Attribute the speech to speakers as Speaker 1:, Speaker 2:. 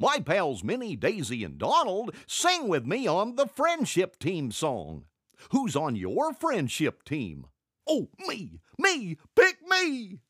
Speaker 1: My pals Minnie, Daisy, and Donald sing with me on the friendship team song. Who's on your friendship team? Oh, me, me, pick me!